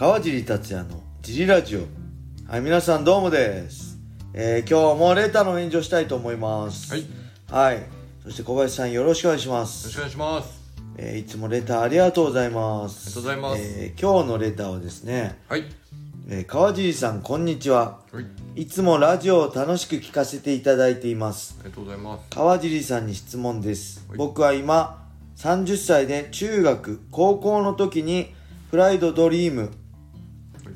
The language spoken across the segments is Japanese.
川尻達也のジリラジオ。はい皆さんどうもです、えー今日もレターの返事をしたいと思います。はい。よはい。そして小林さんよろしくお願いしまろすしくお願いします。えーいつもレターありがとうございます。ありがとうございます。えー今日のレターはですね、はい。えー川尻さんこんにちは。はい。いつもラジオを楽しく聞かせていただいています。ありがとうございます。川尻さんに質問です、はい。僕は今30歳で中学高校の時にプライドドリーム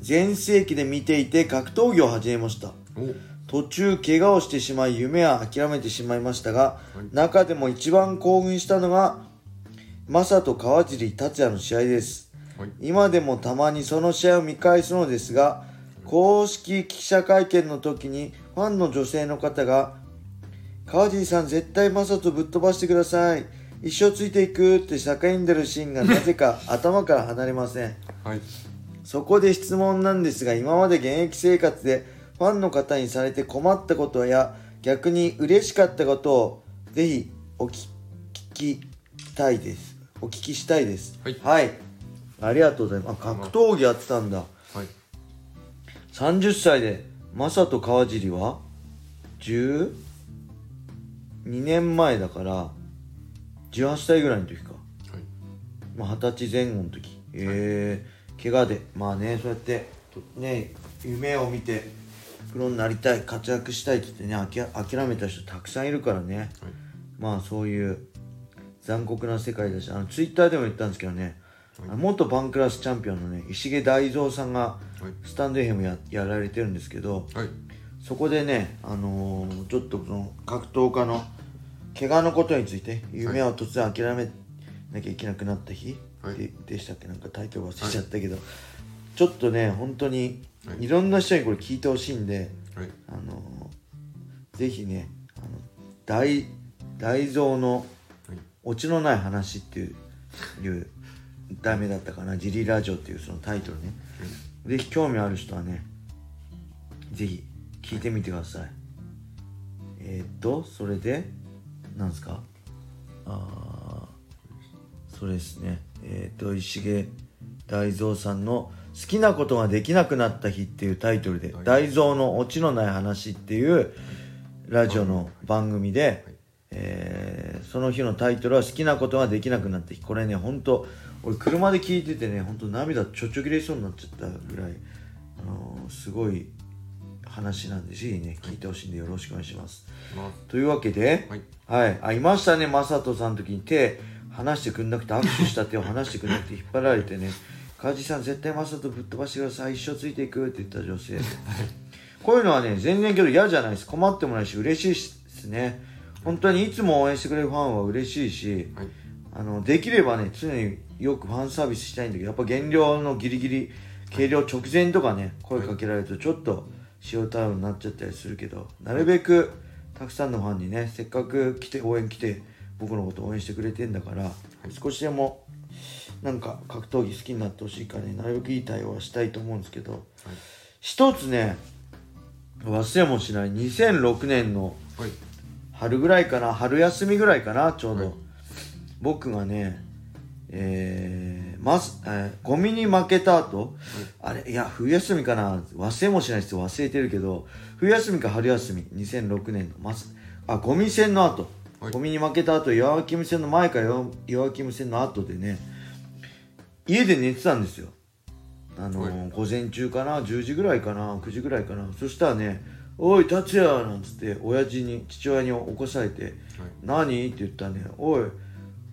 全盛期で見ていて格闘技を始めました。お。途中怪我をしてしまい夢は諦めてしまいましたが、はい。中でも一番興奮したのがマサと川尻達也の試合です。はい。今でもたまにその試合を見返すのですが公式記者会見の時にファンの女性の方が「川尻さん絶対マサとぶっ飛ばしてください。一生ついていく」って叫んでるシーンがなぜか頭から離れません。はいそこで質問なんですが今まで現役生活でファンの方にされて困ったことや逆に嬉しかったことをぜひお聞きたいです。お聞きしたいです。はい。ありがとうございます。あ格闘技やってたんだ。はい。30歳でマサと川尻は？12年前だから18歳ぐらいの時か。はい。まあ、二十歳前後の時。ええ怪我でまあねそうやってとね夢を見てプロになりたい活躍したいって言ってねあき諦めた人たくさんいるからね。はい。まあそういう残酷な世界だしあのツイッターでも言ったんですけどね、あの元バンクラスチャンピオンのね石毛大蔵さんがはい。スタンド FM ややられてるんですけどはい。そこでね、あのーちょっとその格闘家の怪我のことについて夢を突然諦めなきゃいけなくなった日、はいででしたっけ？なんかタイトル忘れちゃったけど、ちょっとね本当にはい。いろんな人にこれ聞いてほしいんで、はい。あのーぜひねあの大大蔵のはい。オチのない話っていういう題名だったかな「ジリラジオ」っていうそのタイトルね、ぜひ興味ある人はねぜひ聞いてみてください。えー、っとそれでなんですか？あーそれですねえー、っと石毛大蔵さんの「好きなことができなくなった日」っていうタイトルで「はい。大蔵のオチのない話」っていうラジオの番組で、はい。えーその日のタイトルは「好きなことができなくなった日」これね本当俺車で聞いててね本当涙ちょちょぎれそうになっちゃったぐらい、あのーすごい話なんでぜひね聞いてほしいんでよろしくお願いします、まというわけではい。はい、あいましたね正人さんの時に手離してくんなくて握手した手を離してくんなくて引っ張られてね「川地さん絶対正人ぶっ飛ばしてください一生ついていく」って言った女性。こういうのはね全然けど嫌じゃないです。困ってもないし嬉しいですね。本当にいつも応援してくれるファンは嬉しいしはい。あのできればね常によくファンサービスしたいんだけどやっぱ減量のギリギリ計量直前とかね声かけられるとちょっと塩対応になっちゃったりするけどなるべくたくさんのファンにねせっかく来て応援来て僕のこと応援してくれてんだから、少しでもなんか格闘技好きになってほしいからねなるべくいい対応はしたいと思うんですけど一つね忘れもしない2006年のはい。春ぐらいかな春休みぐらいかなちょうど、はい。僕がねえー、まず、えーゴミに負けた後、あれいや冬休みかな忘れもしないです忘れてるけど冬休みか春休み2006年のますあゴミ戦の後、はい。ゴミに負けた後岩キム戦の前か岩岩キム戦の後でね家で寝てたんですよ。あのーはい。午前中かな10時ぐらいかな9時ぐらいかな。そしたらね「おい達也」なんつって親父に父親に起こされて「何?」って言ったらね「おいフ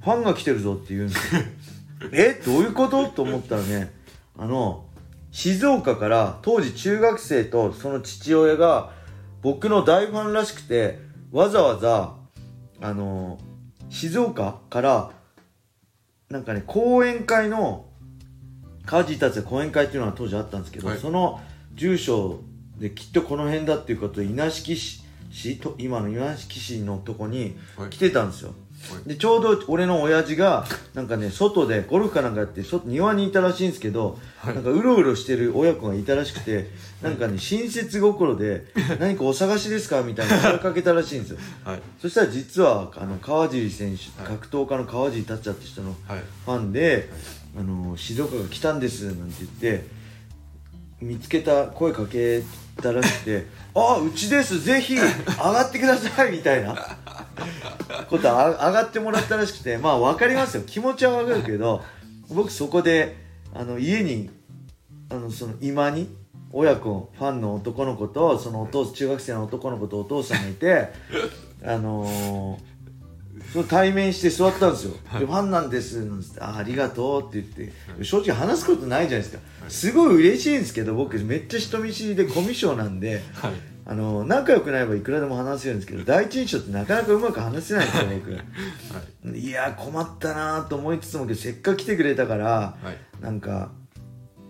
ァンが来てるぞ」って言うんですよ。え？どういうこと？と思ったらねあの静岡から当時中学生とその父親が僕の大ファンらしくてわざわざあの静岡からなんかね講演会のカジたち講演会っていうのが当時あったんですけど、はい。その住所できっとこの辺だっていうことで稲敷市市と今の稲敷市のとこにはい。来てたんですよ、はいでちょうど俺の親父がなんかね外でゴルフかなんかやって外庭にいたらしいんですけど、はい。なんかうろうろしてる親子がいたらしくてなんかね親切心で「何かお探しですか?」みたいな声かけたらしいんですよ。はい。そしたら実はあの川尻選手、はい。格闘家の川尻達也って人のはい。ファンで、あの静岡が来たんですなんて言って見つけた声かけたらしくて「あうちですぜひ上がってください」みたいなことあ上がってもらったらしくてまあ分かりますよ。気持ちは分かるけど僕そこであの家にあのその居間に親子ファンの男の子とそのお父中学生の男の子とお父さんがいてあのーその対面して座ったんですよ、でファンなんですなんつってあありがとうって言って、正直話すことないじゃないですか、すごい嬉しいんですけど僕めっちゃ人見知りでコミュ障なんではいあの仲良くなればいくらでも話せるんですけど第一印象ってなかなかうまく話せないんですよ僕。い。やー困ったなーと思いつつもけどせっかく来てくれたからはい。なんか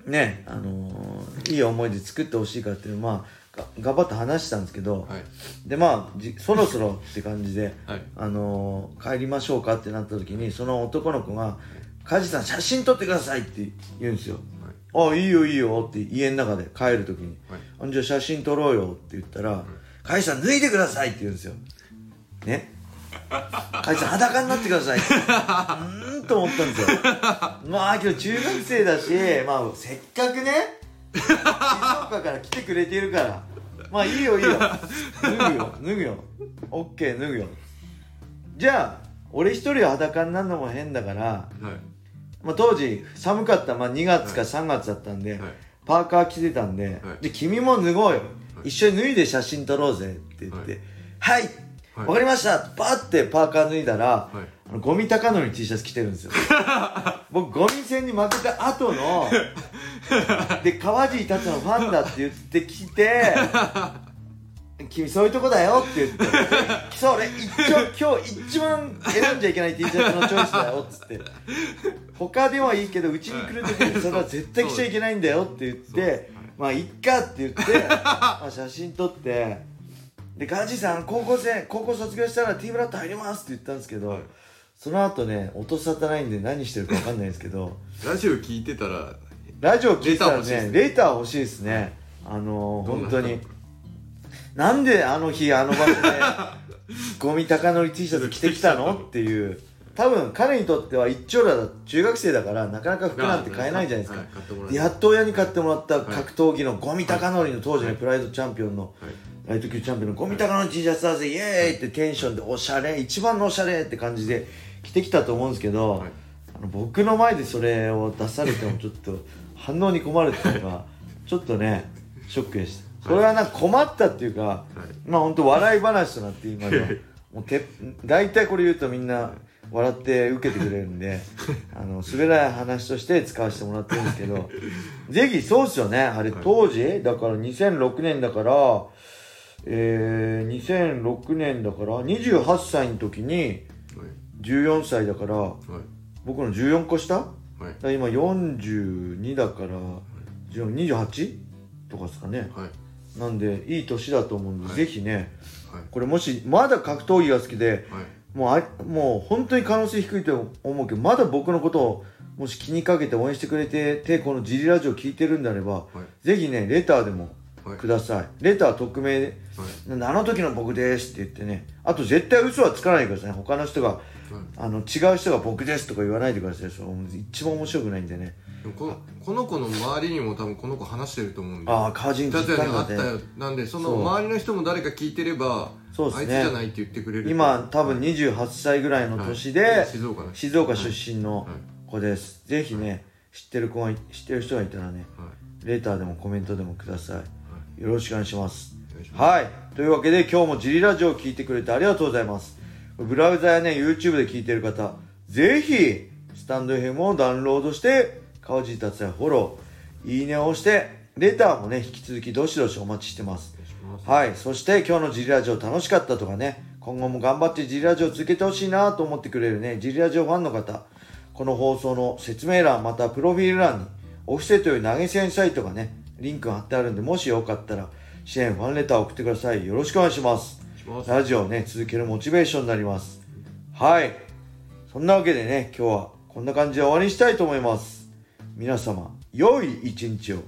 ねあのーいい思い出作ってほしいかっていうまあが頑張って話したんですけど、はい。でまあじそろそろって感じで、はい。あのー帰りましょうかってなった時にその男の子が「梶さん写真撮ってください」って言うんですよ「あいいよいいよ」って家の中で帰る時にはい。あじゃあ写真撮ろうよって言ったら「梶さん脱いでください」って言うんですよ。ね？梶さん裸になってくださいって。うーんと思ったんですよ。まあ今日中学生だしまあせっかくね静岡から来てくれてるから。まあいいよいいよ。脱ぐよ脱ぐよ。オッケー脱ぐよ。じゃあ俺一人裸になるのも変だから、はいまあ、当時寒かった、まあ、2月か3月だったんで、はい。パーカー着てたんで、はい。で君も脱ごうよ、一緒に脱いで写真撮ろうぜって言ってはい、わはい。かりました。バッてパーカー脱いだら、はい。あのゴミ高則 T シャツ着てるんですよ。僕ゴミ戦に負けた後の で川尻達也のファンだって言ってきて 君そういうとこだよって言って それ一応今日一番選んじゃいけない T シャツのチョイスだよっつって他ではいいけどうちに来る時にそれは絶対着ちゃいけないんだよって言ってまあいっかって言って、まあ、写真撮って。でガジさん高校生高校卒業したら T ブラッド入りますって言ったんですけど、その後ね音沙汰ないんで何してるか分かんないですけど。ラジオ聞いてたらラジオ聞いたらねレレーター欲しいですね。あのー、本当になんであの日あの場所で ゴミ高則 T シャツ着てきたの？っていう。多分彼にとっては一丁羅だ中学生だからなかなか服なんて買えないじゃないですか、はいやっと親に買ってもらった格闘技のゴミ高則の当時のプライドチャンピオンの、はい。ライト級チャンピオンのゴミ高の T シャツだぜイエーイってテンションでおしゃれ一番のおしゃれって感じで着てきたと思うんですけど、はい。僕の前でそれを出されてもちょっと反応に困るっていうのがちょっとねショックでしたそれはなんか困ったっていうか、まあ本当笑い話となって今もうて大体これ言うとみんな笑って受けてくれるんで あの滑らない話として使わせてもらってるんですけどぜひそうっすよね。あれ当時？だから2006年だからえー、2006年だから28歳の時にはい。14歳だからはい。僕の14個下？はい。ら今42だから14 28とかですかね。はいなんでいい年だと思うんで、はい。ぜひねはい。これもしまだ格闘技が好きではい。もうあもう本当に可能性低いと思うけどまだ僕のことをもし気にかけて応援してくれててこのジリラジオ聞いてるんであれば、はい。ぜひねレターでもはい。ください、レター匿名であの時の僕ですって言ってねあと絶対嘘はつかないでください他の人があの違う人が僕ですとか言わないでください。一番面白くないんでね。このこの子の周りにも多分この子話してると思うんで。ああカージンだって。あったよ。ねなんでその周りの人も誰か聞いてればそうっすね。あいつじゃないって言ってくれる今多分28歳ぐらいの年で、はい。静岡の静岡出身のはい。子です、ぜひね知ってる子がい知ってる人がいたらねはい。レターでもコメントでもください。よろしくお願いします。お願いします。はい。というわけで今日もジリラジオを聞いてくれてありがとうございますブラウザやね YouTube で聞いてる方ぜひスタンド FM をダウンロードして川尻達也フォローいいねを押してレターもね引き続きどしどしお待ちしてます。はい。そして今日のジリラジオ楽しかったとかね今後も頑張ってジリラジオ続けてほしいなと思ってくれるねジリラジオファンの方この放送の説明欄またはプロフィール欄にオフセという投げ銭サイトがねリンクが貼ってあるんでもしよかったら支援ファンレターを送ってください。よろしくお願いしますラジオね続けるモチベーションになります。はい。そんなわけでね今日はこんな感じで終わりにしたいと思います。皆様良い一日を。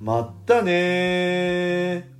まったねー。